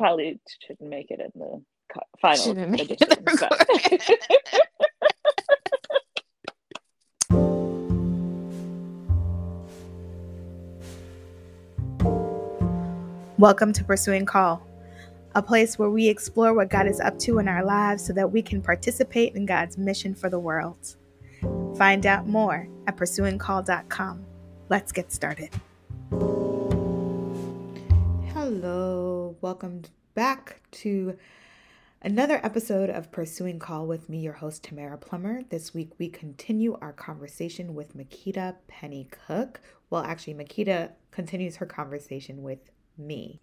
probably shouldn't make it in the final Shouldn't make it edition. in the Welcome to Pursuing Call, a place where we explore what God is up to in our lives so that we can participate in God's mission for the world. Find out more at pursuingcall.com. Let's get started. Welcome back to another episode of Pursuing Call with me, your host, Tamara Plummer. This week we continue our conversation with Makita Penny Cook. Well, actually, Makita continues her conversation with me.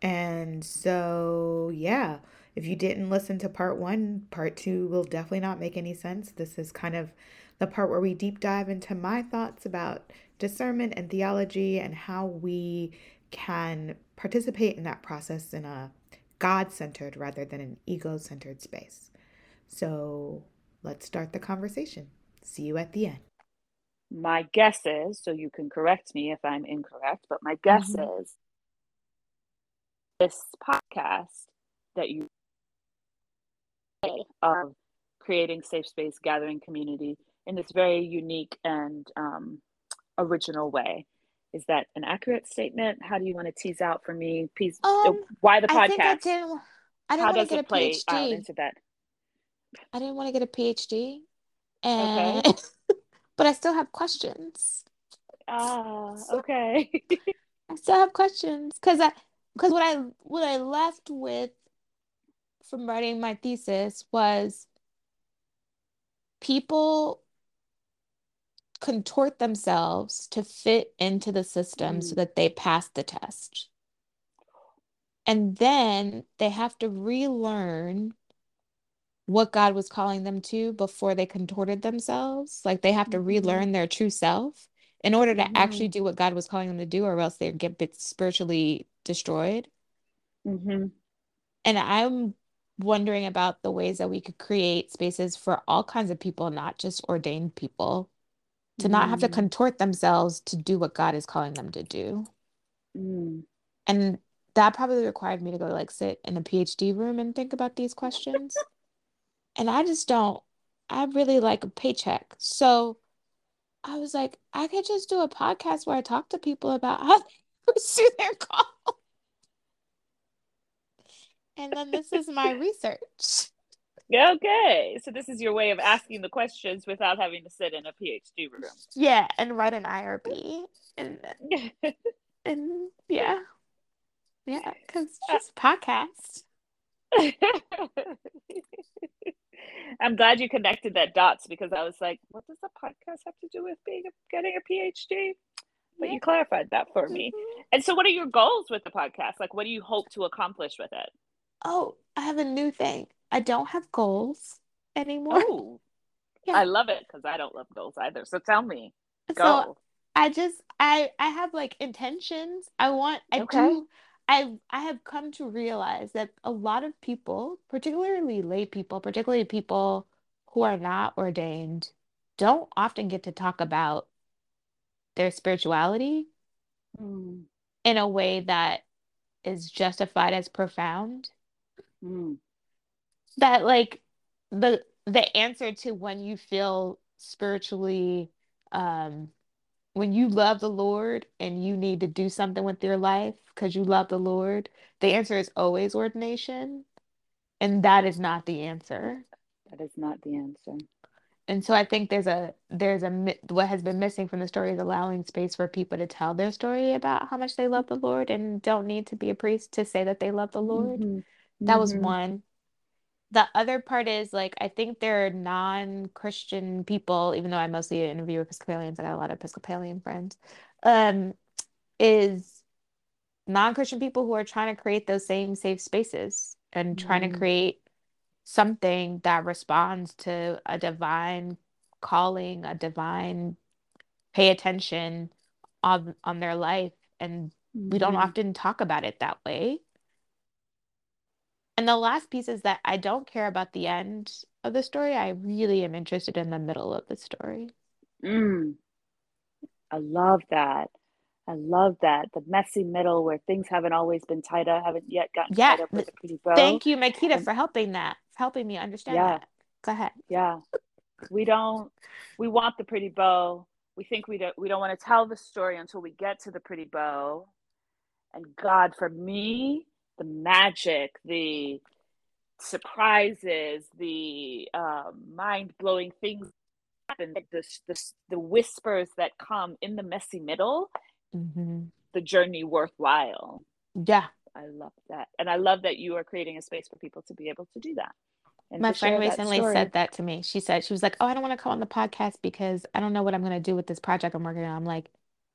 And so, yeah, if you didn't listen to part one, part two will definitely not make any sense. This is kind of the part where we deep dive into my thoughts about discernment and theology and how we can participate in that process in a God centered rather than an ego centered space. So let's start the conversation. See you at the end. my guess is, so you can correct me if I'm incorrect, but my guess Mhm. is this podcast that you of creating safe space, gathering community in this very unique and um, original way. Is that an accurate statement? How do you want to tease out for me? Please, Um, why the podcast? I think I didn't. I didn't How want to does get a it play out into that? I didn't want to get a PhD, Okay. and but I still have questions. Ah, okay. I still have questions because I because what I what I left with from writing my thesis was people contort themselves to fit into the system so Mm. that they pass the test. And then they have to relearn what God was calling them to before they contorted themselves. Like they have to Mhm. relearn their true self in order to Mhm. actually do what God was calling them to do, or else they get bit spiritually destroyed. hmm And I'm wondering about the ways that we could create spaces for all kinds of people, not just ordained people, to not have to Mm. contort themselves to do what God is calling them to do. Mm. And that probably required me to go like sit in a PhD room and think about these questions. And I just don't, I really like a paycheck. So I was like, I could just do a podcast where I talk to people about how they pursue their call. And then this is my research. Okay, so this is your way of asking the questions without having to sit in a PhD room. Yeah, and write an IRB. And and yeah. Yeah, because just podcast. I'm glad you connected that dots because I was like, what does a podcast have to do with being a, getting a PhD? But Yeah. you clarified that for me. Mhm. And so, what are your goals with the podcast? Like, what do you hope to accomplish with it? Oh, I have a new thing. I don't have goals anymore. Oh, Yeah. I love it because I don't love goals either. So tell me, So. I just I I have like intentions. I want I Okay. do I I have come to realize that a lot of people, particularly lay people, particularly people who are not ordained, don't often get to talk about their spirituality Mm, in a way that is justified as profound. mm, That like the the answer to when you feel spiritually um when you love the Lord and you need to do something with your life because you love the Lord, the answer is always ordination. And that is not the answer. that is not the answer. And so I think there's a there's a what has been missing from the story is allowing space for people to tell their story about how much they love the Lord and don't need to be a priest to say that they love the Lord. Mhm, That was mhm. one. The other part is like I think there are non-Christian people, even though I mostly interview Episcopalians, I got a lot of Episcopalian friends, um, is non-Christian people who are trying to create those same safe spaces and trying to Mm. create something that responds to a divine calling, a divine pay attention on on their life. And we don't Mhm. often talk about it that way. And the last piece is that I don't care about the end of the story. I really am interested in the middle of the story. Mm. I love that. I love that. The messy middle where things haven't always been tied up, haven't yet gotten Yeah. tied up with a pretty bow. Thank you, Makeda, And- for helping that, for helping me understand Yeah. that. Go ahead. Yeah. We don't we want the pretty bow. We think we don't we don't want to tell the story until we get to the pretty bow. And God, for me, the magic, the surprises, the um, mind-blowing things happen, the, the, the whispers that come in the messy middle, hmm the journey worthwhile. Yeah. I love that. And I love that you are creating a space for people to be able to do that. And My friend recently story. said that to me. She said, she was like, Oh, I don't want to come on the podcast because I don't know what I'm going to do with this project I'm working on. I'm like,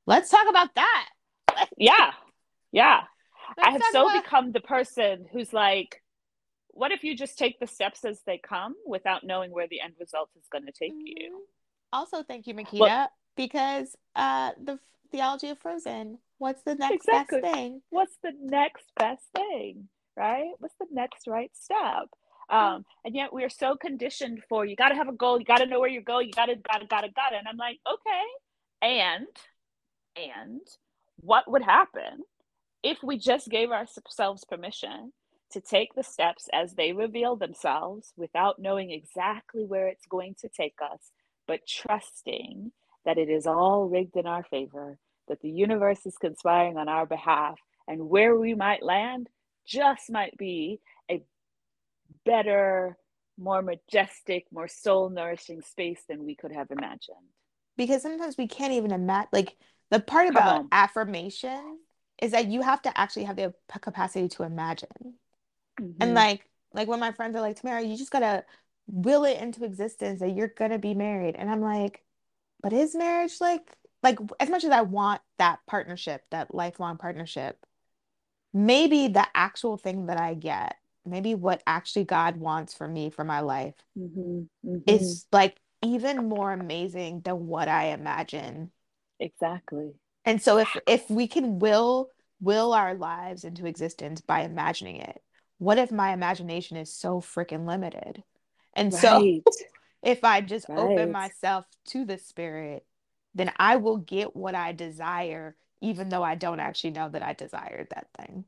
Let's talk about that. Yeah. Yeah. I have so about- become the person who's like, what if you just take the steps as they come without knowing where the end result is going to take you? Mhm. Also, thank you, Makeda, Well- because uh, the theology of Frozen. What's the next Exactly. best thing? What's the next best thing, right? What's the next right step? Um, and yet we are so conditioned for you got to have a goal, you got to know where you're going, you got to, got to, got to, got to. And I'm like, okay. And, and what would happen if we just gave ourselves permission to take the steps as they reveal themselves without knowing exactly where it's going to take us, but trusting that it is all rigged in our favor, that the universe is conspiring on our behalf, and where we might land just might be a better, more majestic, more soul nourishing space than we could have imagined. Because sometimes we can't even imagine. Like the part Come about on. affirmation is that you have to actually have the capacity to imagine. Mhm. And like, like when my friends are like, Tamara, you just gotta will it into existence that you're gonna be married. And I'm like, but is marriage like like as much as I want that partnership, that lifelong partnership, maybe the actual thing that I get, maybe what actually God wants for me for my life Mhm. Mhm. is like even more amazing than what I imagine. exactly. And so if if we can will will our lives into existence by imagining it, what if my imagination is so freaking limited? And so if I just open myself to the spirit, then I will get what I desire, even though I don't actually know that I desired that thing.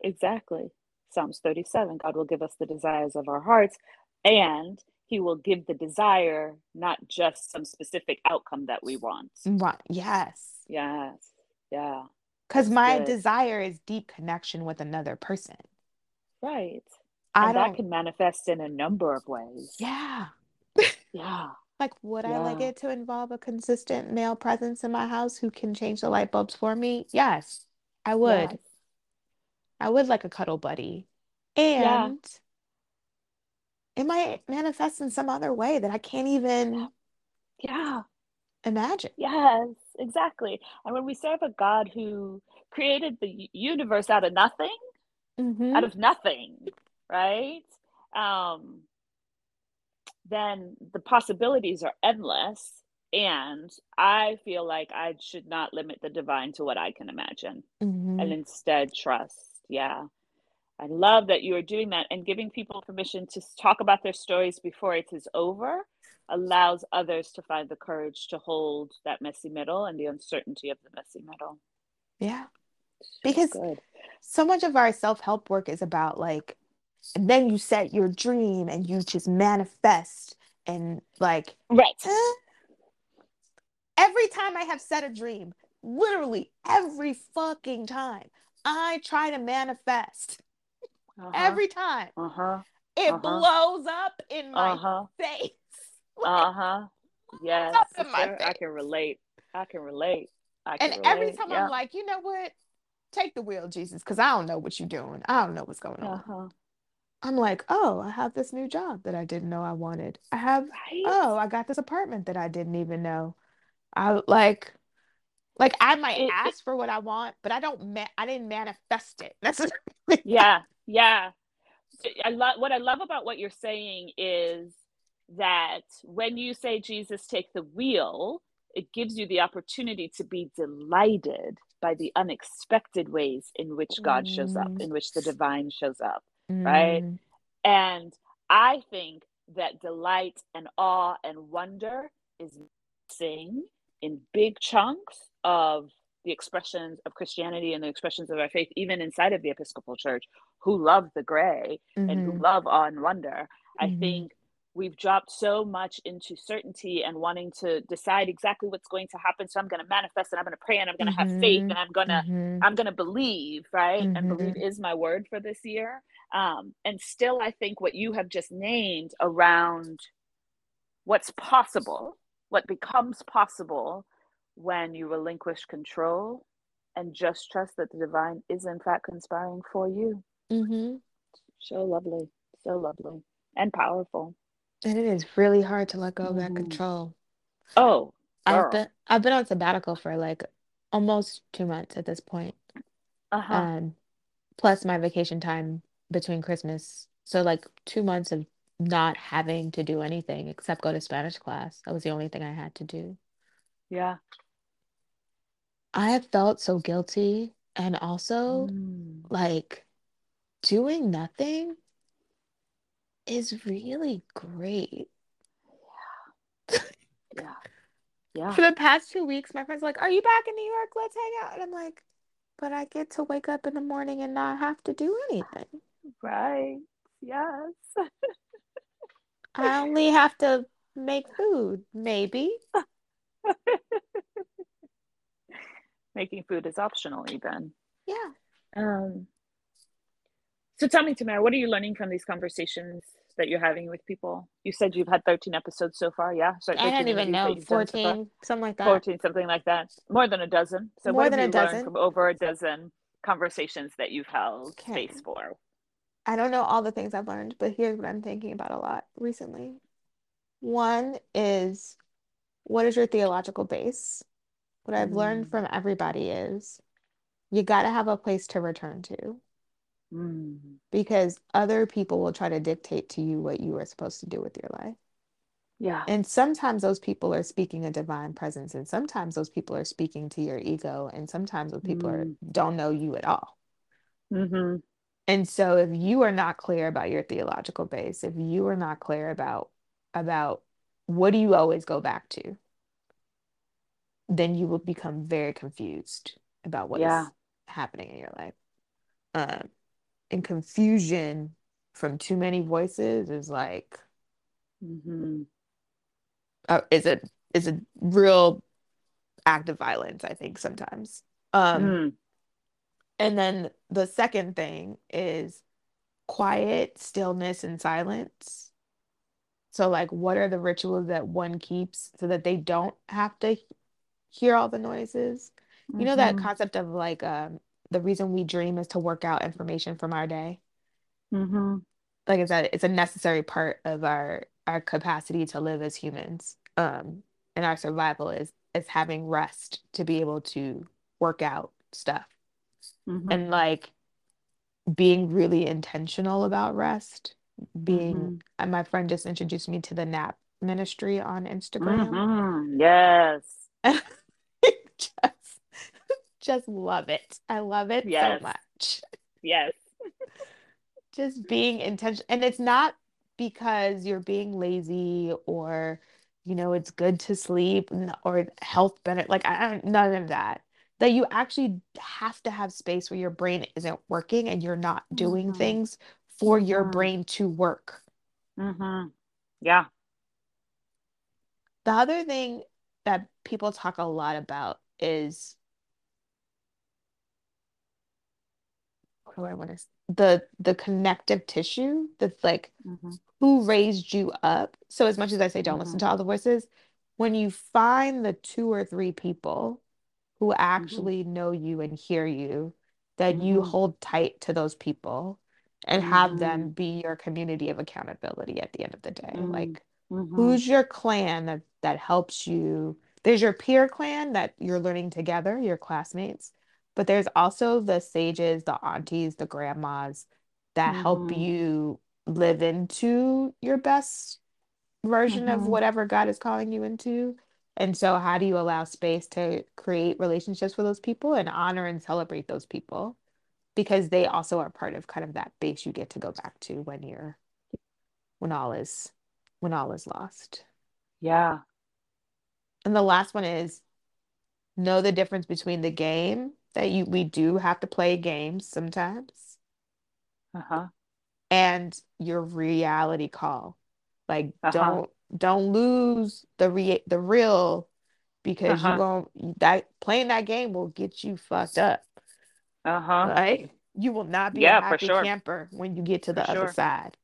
Exactly. Psalms 37 God will give us the desires of our hearts, and He will give the desire, not just some specific outcome that we want. Right. Yes. Yes. Yeah. Because my good. desire is deep connection with another person. Right. I And that can manifest in a number of ways. yeah. Yeah. Like, would I like it to involve a consistent male presence in my house who can change the light bulbs for me? Yes, I would. Yes. I would like a cuddle buddy. Yeah. And it might manifest in some other way that I can't even Yeah. imagine. Yes. Exactly. And when we serve a God who created the universe out of nothing, Mhm. out of nothing, right? Um, then the possibilities are endless. And I feel like I should not limit the divine to what I can imagine Mhm. and instead trust. Yeah. I love that you are doing that and giving people permission to talk about their stories before it is over allows others to find the courage to hold that messy middle and the uncertainty of the messy middle. Yeah. Because good. so much of our self-help work is about like, and then you set your dream and you just manifest and like, Right. eh. every time I have set a dream, literally every fucking time, I try to manifest. Uh-huh. Every time uh-huh. it Uh-huh. blows up in my Uh-huh. face. Like, Uh-huh. Yes. up in my sister, I can relate. I can relate. I can and every time Yeah. I'm like, you know what? Take the wheel, Jesus, because I don't know what you're doing. I don't know what's going on. uh-huh. I'm like, oh, I have this new job that I didn't know I wanted. I have, Right? oh, I got this apartment that I didn't even know. I like, like I might It- it- ask for what I want, but I don't. Ma- I didn't manifest it. That's yeah. Yeah. I love what I love about what you're saying is that when you say Jesus take the wheel, it gives you the opportunity to be delighted by the unexpected ways in which God shows up, Mm. in which the divine shows up. Right? Mm, And I think that delight and awe and wonder is missing in big chunks of the expressions of Christianity and the expressions of our faith, even inside of the Episcopal Church, who love the gray mm-hmm. and who mm-hmm. love awe and wonder. Mm-hmm. I think we've dropped so much into certainty and wanting to decide exactly what's going to happen so i'm going to manifest and i'm going to pray and i'm going to mm-hmm. have faith and i'm going to mm-hmm. i'm going to believe right mm-hmm. and believe mm-hmm. is my word for this year um, and still i think what you have just named around what's possible what becomes possible when you relinquish control and just trust that the divine is in fact conspiring for you mm-hmm. so lovely so lovely and powerful and it is really hard to let go of that mm-hmm. control. Oh, I've been I've been on sabbatical for like almost two months at this point. Uh-huh. Um, plus my vacation time between Christmas. So like two months of not having to do anything except go to Spanish class. That was the only thing I had to do. Yeah. I have felt so guilty and also mm. like doing nothing is really great. Yeah. Yeah. Yeah. For the past two weeks, my friends like, Are you back in New York? Let's hang out. And I'm like, But I get to wake up in the morning and not have to do anything. Right. Yes. I only have to make food, maybe. Making food is optional, even. Yeah. Um, so tell me, Tamara, what are you learning from these conversations that you're having with people? You said you've had 13 episodes so far, yeah? So I don't even know, 14, something like that. 14, something like that. More than a dozen. So More what than have you a dozen. from over a dozen conversations that you've held okay. space for? I don't know all the things I've learned, but here's what I'm thinking about a lot recently. One is what is your theological base? What I've mm. learned from everybody is you got to have a place to return to. Mm. Because other people will try to dictate to you what you are supposed to do with your life. Yeah. And sometimes those people are speaking a divine presence, and sometimes those people are speaking to your ego, and sometimes those people mm. are don't know you at all. Mm-hmm. And so, if you are not clear about your theological base, if you are not clear about about what do you always go back to, then you will become very confused about what yeah. is happening in your life. Um, and confusion from too many voices is like mm-hmm. uh, is a is a real act of violence i think sometimes um mm. and then the second thing is quiet stillness and silence so like what are the rituals that one keeps so that they don't have to hear all the noises mm-hmm. you know that mm-hmm. concept of like um the reason we dream is to work out information from our day. Mm-hmm. Like I said, it's a necessary part of our our capacity to live as humans. Um, and our survival is is having rest to be able to work out stuff. Mm-hmm. And like being really intentional about rest. Being mm-hmm. and my friend just introduced me to the nap ministry on Instagram. Mm-hmm. Yes. just just love it. I love it yes. so much. Yes. just being intentional. And it's not because you're being lazy or, you know, it's good to sleep or health benefit. Like, I don't, none of that. That you actually have to have space where your brain isn't working and you're not doing mm-hmm. things for mm-hmm. your brain to work. Mm-hmm. Yeah. The other thing that people talk a lot about is what do I want to the the connective tissue that's like mm-hmm. who raised you up. So as much as I say don't mm-hmm. listen to all the voices, when you find the two or three people who mm-hmm. actually mm-hmm. know you and hear you, that you mm-hmm. hold tight to those people and have them mm-hmm. be your community of accountability at the end of the day. Like who's your clan that that helps you? There's your peer clan that you're learning together, your classmates but there's also the sages, the aunties, the grandmas that mm-hmm. help you live into your best version mm-hmm. of whatever God is calling you into. And so, how do you allow space to create relationships with those people and honor and celebrate those people? Because they also are part of kind of that base you get to go back to when you're, when all is, when all is lost. Yeah. And the last one is know the difference between the game that you we do have to play games sometimes Uh-huh. and your reality call. Like Uh-huh. don't don't lose the re the real because you Uh-huh. going that playing that game will get you fucked up. Uh-huh. Right? You will not be a Yeah, for happy sure. camper when you get to the For other sure. side.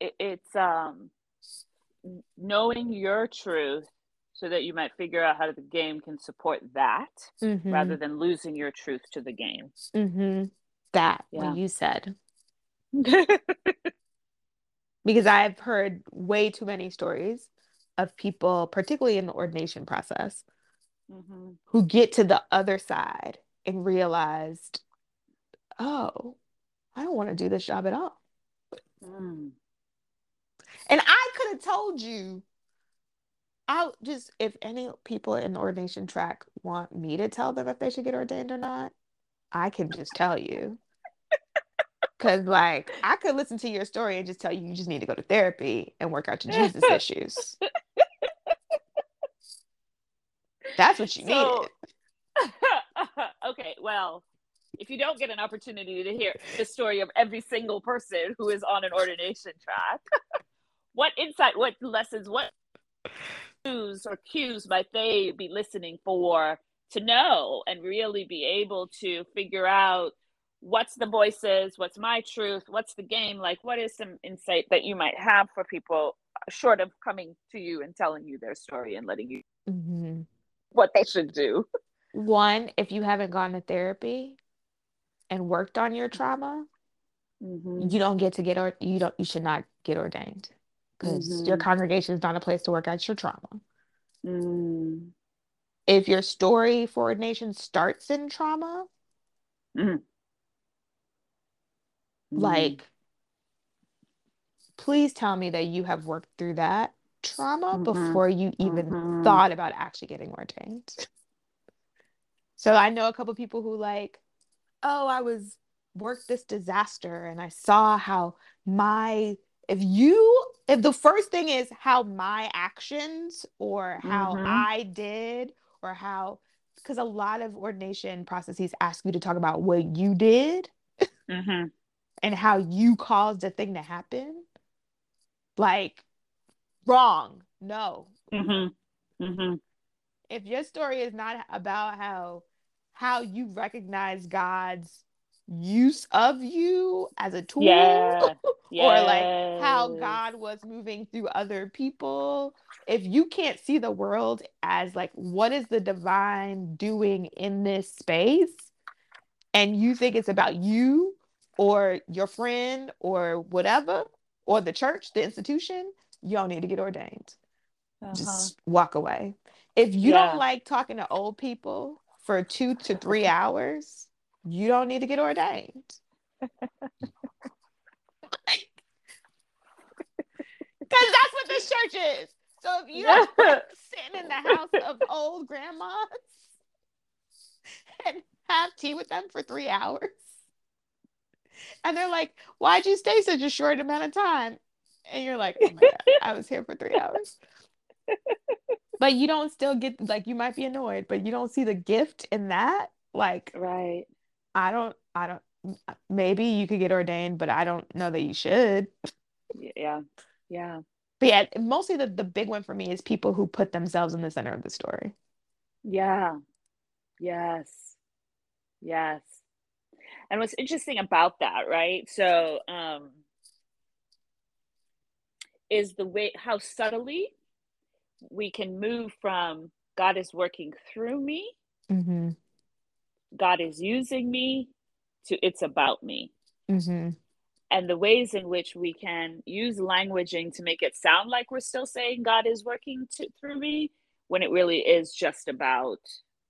It, it's um knowing your truth so that you might figure out how the game can support that Mm-hmm. rather than losing your truth to the game. Mm-hmm. That Yeah. what you said. Because I've heard way too many stories of people, particularly in the ordination process, Mhm. who get to the other side and realized, oh, I don't want to do this job at all. Mm. And I could have told you, I'll just, if any people in the ordination track want me to tell them if they should get ordained or not, I can just tell you. Because, like, I could listen to your story and just tell you you just need to go to therapy and work out your Jesus issues. That's what you So- needed. okay, well, if you don't get an opportunity to hear the story of every single person who is on an ordination track, what insight, what lessons, what cues or cues might they be listening for to know and really be able to figure out what's the voices, what's my truth, what's the game? Like, what is some insight that you might have for people short of coming to you and telling you their story and letting you Mhm. what they should do? One, if you haven't gone to therapy and worked on your trauma, Mm-hmm. you don't get to get or you don't you should not get ordained because your Mhm. congregation is not a place to work out your trauma. Mm. If your story for ordination starts in trauma, Mm. like please tell me that you have worked through that trauma Mhm. before you even Mhm. thought about actually getting ordained. So I know a couple people who like, oh, I was worked this disaster and I saw how my if you if the first thing is how my actions or how Mhm. I did or how because a lot of ordination processes ask you to talk about what you did Mm-hmm. and how you caused a thing to happen. Like wrong. No. Mm-hmm. Mm-hmm. If your story is not about how how you recognize God's use of you as a tool Yeah. or like how God was moving through other people. If you can't see the world as like what is the divine doing in this space and you think it's about you or your friend or whatever or the church, the institution, you don't need to get ordained. Uh-huh. Just walk away. If you Yeah. don't like talking to old people for 2 to 3 hours, you don't need to get ordained. Because that's what this church is. So if you don't sitting in the house of old grandmas and have tea with them for three hours, and they're like, "Why'd you stay such a short amount of time?" And you're like, "Oh my god, I was here for three hours." But you don't still get like you might be annoyed, but you don't see the gift in that. Like right. I don't, I don't. Maybe you could get ordained, but I don't know that you should. Yeah. Yeah. But yeah, mostly the, the big one for me is people who put themselves in the center of the story. Yeah. Yes. Yes. And what's interesting about that, right? So, um, is the way how subtly we can move from God is working through me, Mm-hmm. God is using me, to it's about me. Mm-hmm. and the ways in which we can use languaging to make it sound like we're still saying God is working to, through me when it really is just about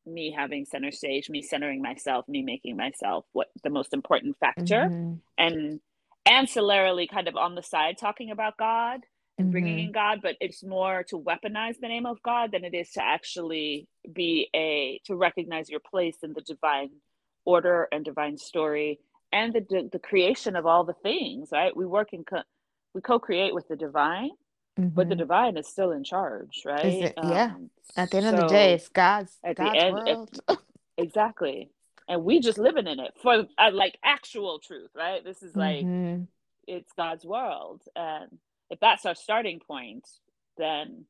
me having center stage, me centering myself, me making myself what the most important factor, Mm-hmm. and ancillarily kind of on the side talking about God and bringing Mhm. in God, but it's more to weaponize the name of God than it is to actually be a to recognize your place in the divine order and divine story and the the creation of all the things. Right? We work in co- we co-create with the divine, but the Mhm. divine is still in charge, right? it- yeah. Um, At the end of the day, it's God's at the end, world. exactly, and we just living in it for uh, like actual truth, right? This is like Mhm. it's God's world, and if that's our starting point, then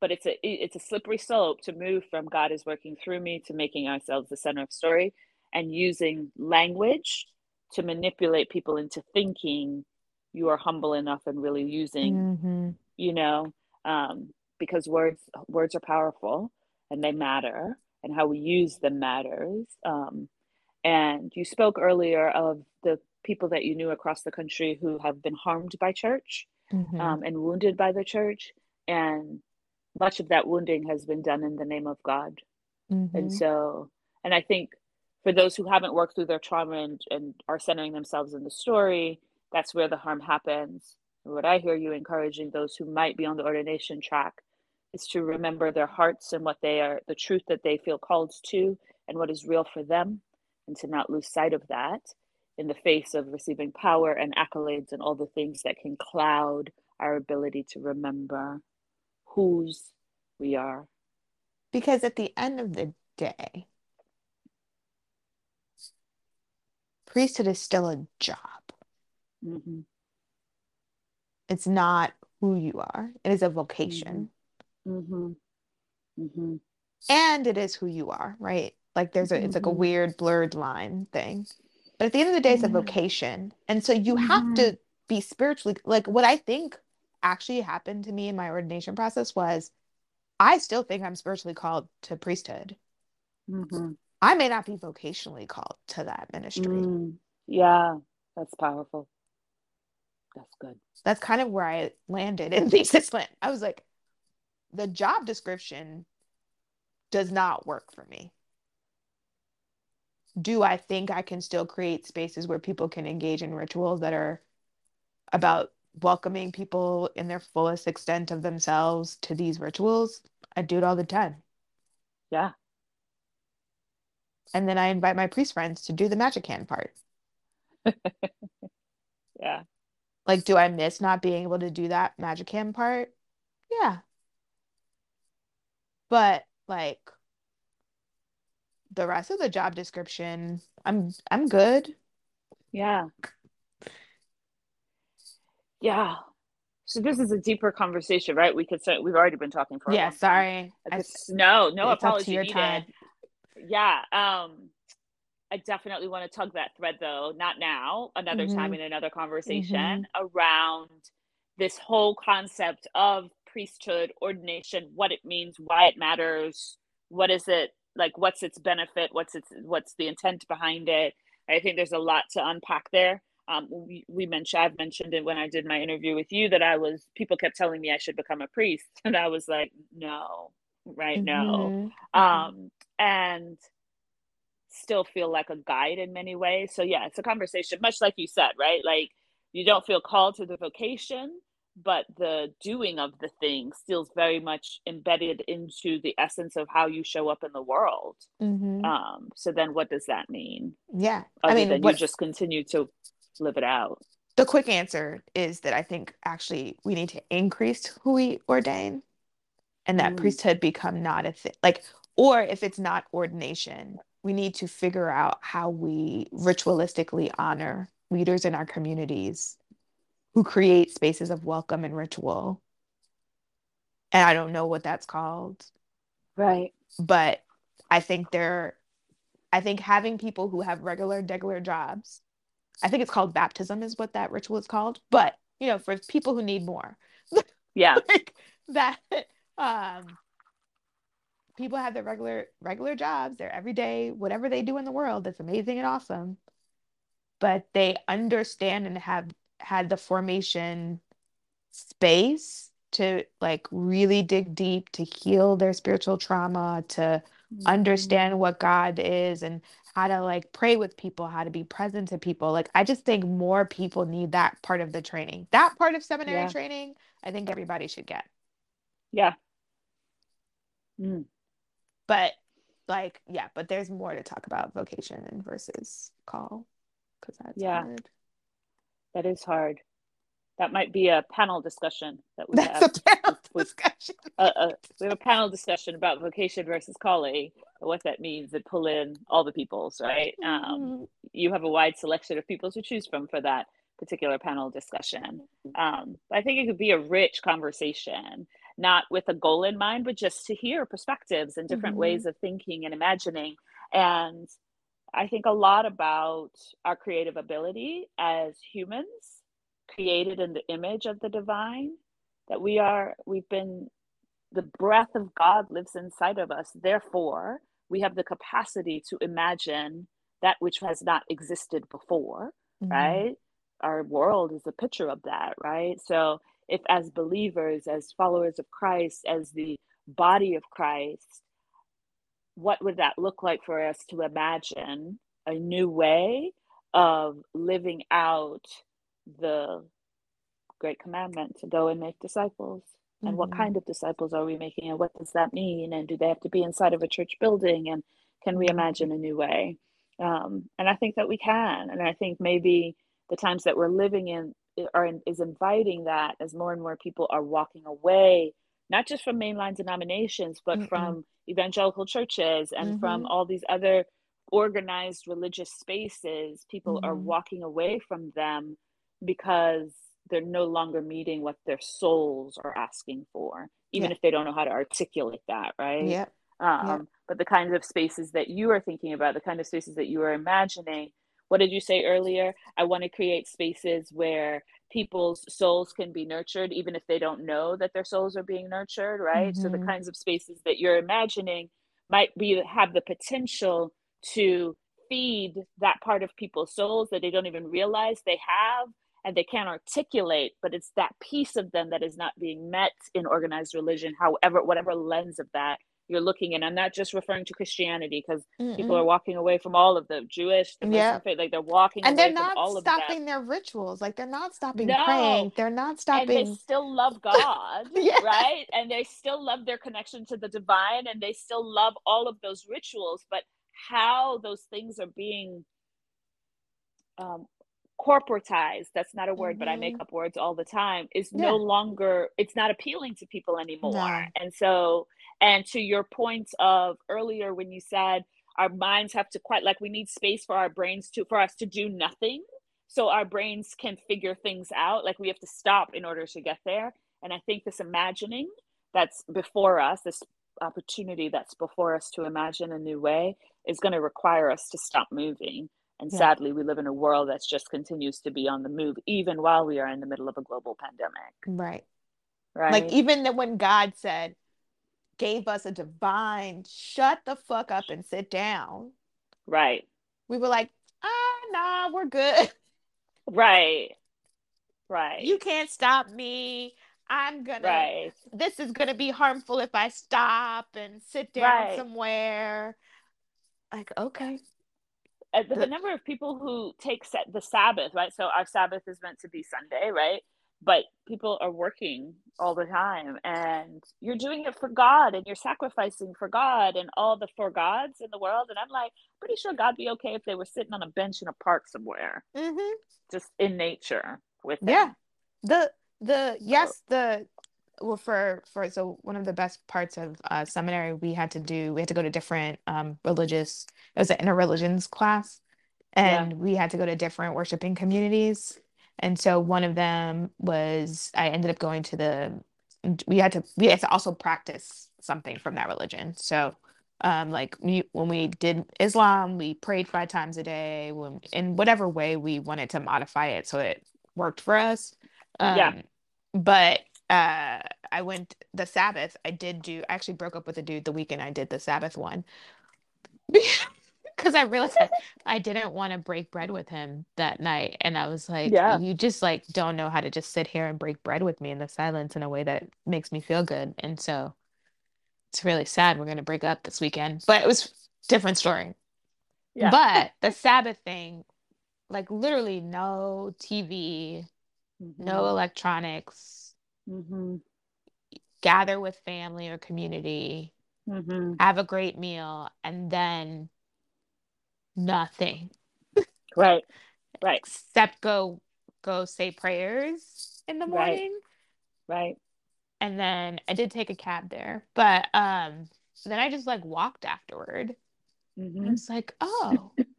but it's a it's a slippery slope to move from God is working through me to making ourselves the center of story and using language to manipulate people into thinking you are humble enough and really using Mhm. you know um, because words words are powerful and they matter and how we use them matters um, and you spoke earlier of the people that you knew across the country who have been harmed by church Mhm. um, and wounded by the church and much of that wounding has been done in the name of god and Mhm. so and i think for those who haven't worked through their trauma and, and are centering themselves in the story that's where the harm happens and what i hear you encouraging those who might be on the ordination track is to remember their hearts and what they are the truth that they feel called to and what is real for them and to not lose sight of that in the face of receiving power and accolades and all the things that can cloud our ability to remember whose we are Because at the end of the day, priesthood is still a job. hmm It's not who you are. It is a vocation. hmm hmm And it is who you are, right? Like there's a it's like a Mhm. weird blurred line thing. But at the end of the day, it's a vocation. And so you have to be spiritually like what I think actually happened to me in my ordination process was I still think I'm spiritually called to priesthood. hmm I may not be vocationally called to that ministry. Mm. Yeah, that's powerful. That's good. That's kind of where I landed in thesis land. I was like, the job description does not work for me. Do I think I can still create spaces where people can engage in rituals that are about welcoming people in their fullest extent of themselves to these rituals? I do it all the time. Yeah. And then I invite my priest friends to do the magic hand part. Yeah. Like, do I miss not being able to do that magic hand part? Yeah. But like the rest of the job description, I'm I'm good. Yeah. Yeah. So this is a deeper conversation, right? We could say we've already been talking for a Yeah, sorry. I I, could s- no, no apology needed. time. Yeah. Um, I definitely want to tug that thread though, not now, another time Mhm. in another conversation around this whole concept of priesthood, ordination, what it means, why it matters, what is it like, what's its benefit, what's its what's the intent behind it. I think there's a lot to unpack there. Um, we, we mentioned I've mentioned it when I did my interview with you that I was people kept telling me I should become a priest, and I was like, no, right, no Mhm. um, and still feel like a guide in many ways. So yeah, it's a conversation, much like you said, right? Like you don't feel called to the vocation, but the doing of the thing still's very much embedded into the essence of how you show up in the world. Mhm. Um, so then what does that mean? Yeah. Other I mean, than what you just continue to live it out. the quick answer is that I think actually we need to increase who we ordain and that Mm. priesthood become not a thing. Like, or if it's not ordination, we need to figure out how we ritualistically honor leaders in our communities who create spaces of welcome and ritual. And I don't know what that's called, Right. but I think they're, I think having people who have regular, regular jobs, I think it's called baptism, is what that ritual is called. But, you know, for people who need more, Yeah. like that, um, people have their regular regular jobs their everyday whatever they do in the world that's amazing and awesome but they understand and have had the formation space to like really dig deep to heal their spiritual trauma to understand what god is and how to like pray with people how to be present to people like i just think more people need that part of the training that part of seminary Yeah. training i think everybody should get Yeah. Mm. but like yeah but there's more to talk about vocation versus call because that's Yeah. hard That is hard. that might be a panel discussion that we That's have. a panel We- discussion. Uh, uh, we have a panel discussion about vocation versus calling, what that means, and pull in all the peoples, right? Um, you have a wide selection of people to choose from for that particular panel discussion. Um, but I think it could be a rich conversation, not with a goal in mind, but just to hear perspectives and different Mhm. ways of thinking and imagining. And I think a lot about our creative ability as humans, created in the image of the divine, that we are, we've been, the breath of God lives inside of us. Therefore, we have the capacity to imagine that which has not existed before Mhm. right? Our world is a picture of that, right? So, if as believers, as followers of Christ, as the body of Christ, what would that look like for us to imagine a new way of living out the great commandment to go and make disciples? And what Mhm. kind of disciples are we making? And what does that mean? And do they have to be inside of a church building? And can we imagine a new way? Um, and I think that we can. And I think maybe the times that we're living in are is inviting that as more and more people are walking away, not just from mainline denominations, but Mm-mm. from evangelical churches and from Mhm. all these other organized religious spaces. People are Mhm. walking away from them because they're no longer meeting what their souls are asking for, even Yeah. if they don't know how to articulate that, right? Yeah. um, but the kinds of spaces that you are thinking about the kind of spaces that you are imagining what did you say earlier i want to create spaces where people's souls can be nurtured even if they don't know that their souls are being nurtured right so the Mhm. kinds of spaces that you're imagining might be have the potential to feed that part of people's souls that they don't even realize they have and they can't articulate but it's that piece of them that is not being met in organized religion however whatever lens of that you're looking in i'm not just referring to christianity because people are walking away from all of the jewish the muslim Yeah. faith like they're walking And away they're from not all of them stopping their rituals. Like they're not stopping No. praying. They're not stopping. and they still love god Yeah. right and they still love their connection to the divine and they still love all of those rituals but how those things are being um corporatized that's not a word but i make Mhm. up words all the time is Yeah. no longer it's not appealing to people anymore No. and so and to your point of earlier when you said our minds have to quite like we need space for our brains to for us to do nothing so our brains can figure things out like we have to stop in order to get there and i think this imagining that's before us this opportunity that's before us to imagine a new way is going to require us to stop moving and Yeah. sadly we live in a world that just continues to be on the move even while we are in the middle of a global pandemic Right. right Like even that when God said, gave us a divine, shut the fuck up and sit down. right We were like, ah, nah, we're good. right right You can't stop me. I'm gonna, right this is gonna be harmful if I stop and sit down Right. somewhere. Like, okay. Uh, the The- number of people who take the Sabbath, right? So our Sabbath is meant to be Sunday, right? But people are working all the time, and you're doing it for God, and you're sacrificing for God, and all the for gods in the world. And I'm like, pretty sure God'd be okay if they were sitting on a bench in a park somewhere, Mm-hmm. just in nature with him. Yeah. The the yes, the well for for so one of the best parts of uh seminary we had to do we had to go to different um religious it was an interreligions class Yeah. and we had to go to different worshiping communities and so one of them was I ended up going to the we had to we had to also practice something from that religion. So um like we, when we did Islam we prayed five times a day when in whatever way we wanted to modify it so it worked for us. Um Yeah. but uh I went the Sabbath I did do I actually broke up with a dude the weekend I did the Sabbath one because I realized that I didn't want to break bread with him that night and I was like Yeah. you just like don't know how to just sit here and break bread with me in the silence in a way that makes me feel good and so it's really sad we're going to break up this weekend but it was different story Yeah. but the Sabbath thing like literally no TV no electronics Mm-hmm. gather with family or community, Mm-hmm. have a great meal, and then nothing Right. Right. except go go say prayers in the morning. Right. And then I did take a cab there. But um then I just like walked afterward. And I was like, oh,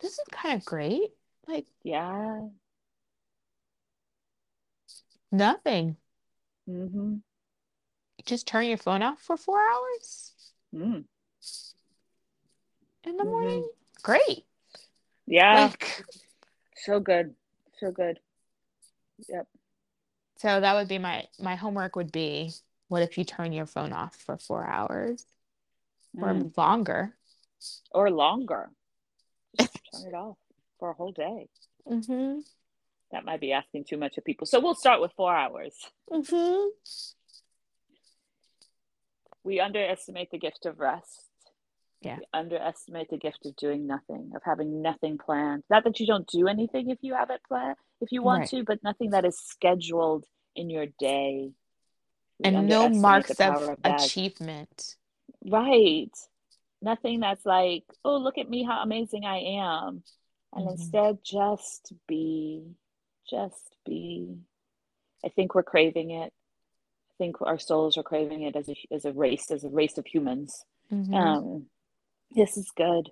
this is kind of great. Like Yeah. nothing. hmm Just turn your phone off for four hours Mm. In the Mhm. morning. Great. Yeah. Like So good. So good. Yep. so that would be my my homework would be what if you turn your phone off for four hours or Mm. longer? Or longer. Just turn it off for a whole day. Mm-hmm. That might be asking too much of people. So we'll start with four hours. Mm-hmm. We underestimate the gift of rest. Yeah. We underestimate the gift of doing nothing, of having nothing planned. Not that you don't do anything if you have it planned, if you want Right. to, but nothing that is scheduled in your day. We And no marks of of achievement. Right. Nothing that's like, oh, look at me, how amazing I am. And Mhm. instead, just be, just be. I think we're craving it. I think our souls are craving it as a, as a race, as a race of humans. Mhm. Um, this is good.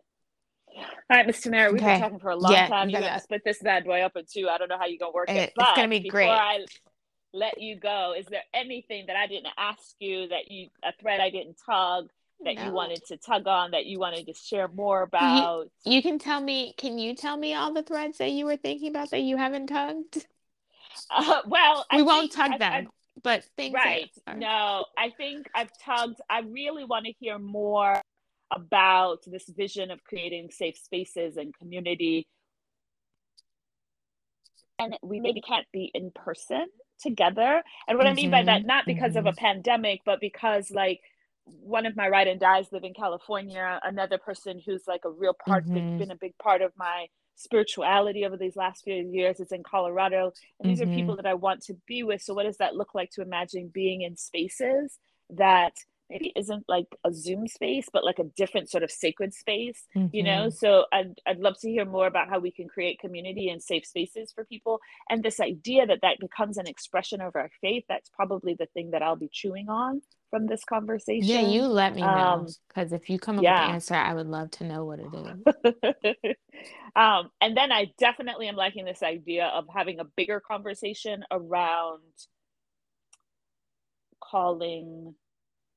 All right, Mr. Mayor, we've Okay. been talking for a long Yeah, time. you You're gotta- split this bad boy up in two. I don't know how you're gonna work It- it, it's gonna be before great. I let you go, is there anything that I didn't ask you that you a thread I didn't tug that you wanted to tug on that you wanted to share more about? You can tell me, can you tell me all the threads that you were thinking about that you haven't tugged? Uh, well, I We won't think tug I've- them, I've- but things that Right. are- No, I think I've tugged. I really want to hear more about this vision of creating safe spaces and community. And we maybe can't be in person together. And what I mean by that, Mhm, not because of a pandemic, but because like one of my ride and dies live in California, another person who's like a real part, Mhm. been a big part of my spirituality over these last few years is in Colorado. And these are people that I want to be with. So what does that look like to imagine being in spaces that maybe isn't like a Zoom space, but like a different sort of sacred space, you know? Mhm. So I'd, I'd love to hear more about how we can create community and safe spaces for people. And this idea that that becomes an expression of our faith, that's probably the thing that I'll be chewing on from this conversation. Yeah, you let me know Um, because if you come up yeah. with an answer, I would love to know what it is. um, and then I definitely am liking this idea of having a bigger conversation around calling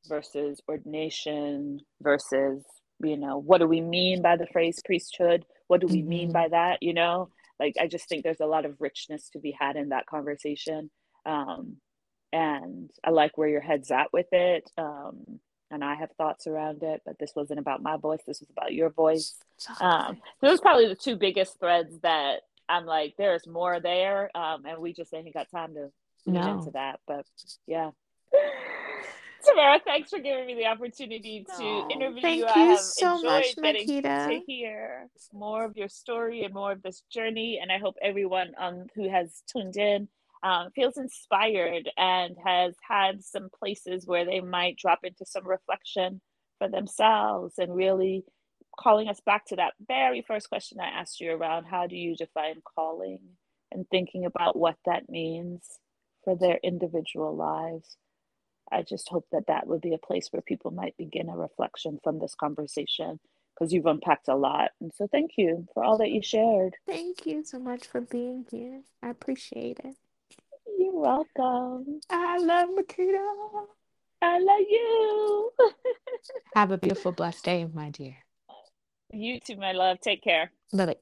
versus ordination versus, you know, what do we mean by the phrase priesthood? What do we mean Mhm. by that? You know, like I just think there's a lot of richness to be had in that conversation. Um, and I like where your head's at with it. Um, and I have thoughts around it, but this wasn't about my voice. This was about your voice. Um, so those are probably the two biggest threads that I'm like, there's more there. Um, and we just ain't got time to No. into that. But yeah. Tamara, thanks for giving me the opportunity to No, interview thank you. I you have so much, getting to hear more of your story and more of this journey. And I hope everyone um, who has tuned in um, feels inspired and has had some places where they might drop into some reflection for themselves and really calling us back to that very first question I asked you around how do you define calling and thinking about what that means for their individual lives. I just hope that that would be a place where people might begin a reflection from this conversation because you've unpacked a lot. And so thank you for all that you shared. Thank you so much for being here. I appreciate it. You're welcome. I love Makeda. I love you. Have a beautiful, blessed day, my dear. you too, my love. Take care. Bye bye.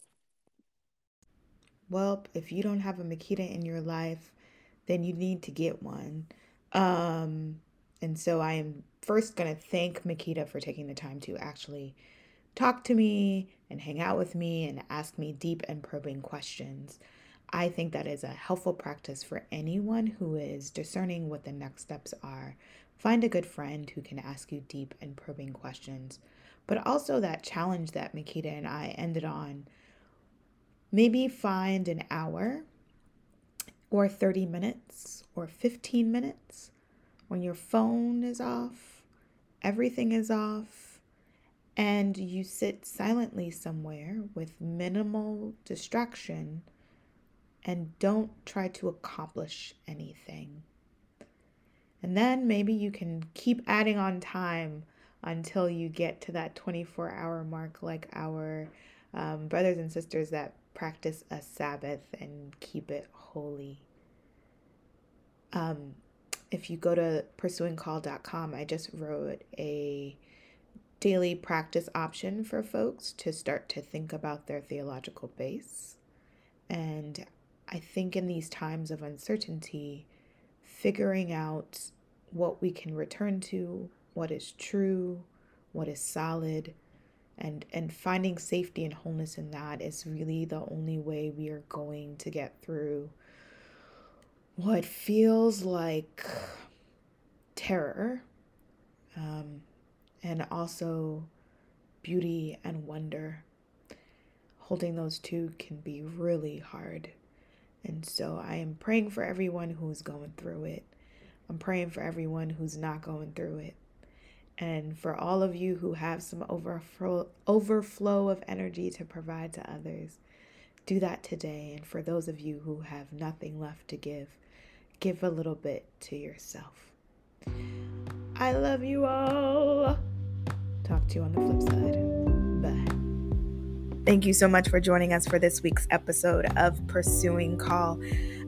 Well, if you don't have a Makeda in your life, then you need to get one. Um, and so I am first going to thank Makeda for taking the time to actually talk to me and hang out with me and ask me deep and probing questions. I think that is a helpful practice for anyone who is discerning what the next steps are. Find a good friend who can ask you deep and probing questions. But also that challenge that Makeda and I ended on maybe find an hour or 30 minutes or 15 minutes when your phone is off, everything is off, and you sit silently somewhere with minimal distraction and don't try to accomplish anything. And then maybe you can keep adding on time until you get to that 24 hour mark, like our um, brothers and sisters that practice a Sabbath and keep it holy. Um, if you go to pursuingcall.com, I just wrote a daily practice option for folks to start to think about their theological base. And I think in these times of uncertainty, figuring out what we can return to, what is true, what is solid, and and finding safety and wholeness in that is really the only way we are going to get through what feels like terror um, and also beauty and wonder. Holding those two can be really hard. And so I am praying for everyone who's going through it. I'm praying for everyone who's not going through it. And for all of you who have some overflow, overflow of energy to provide to others, do that today. And for those of you who have nothing left to give, give a little bit to yourself. I love you all. Talk to you on the flip side. Thank you so much for joining us for this week's episode of Pursuing Call.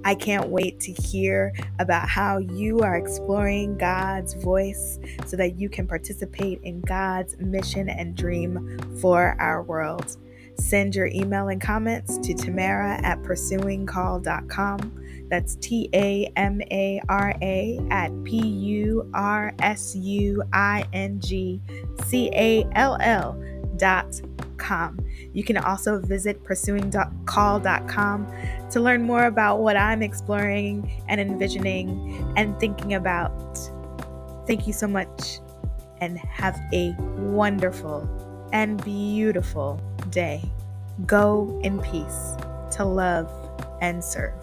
I can't wait to hear about how you are exploring God's voice so that you can participate in God's mission and dream for our world. Send your email and comments to Tamara at pursuingcall.com. That's T A M A R A at P U R S U I N G C A L L dot com. You can also visit pursuingcall.com to learn more about what I'm exploring and envisioning and thinking about. Thank you so much and have a wonderful and beautiful day. Go in peace to love and serve.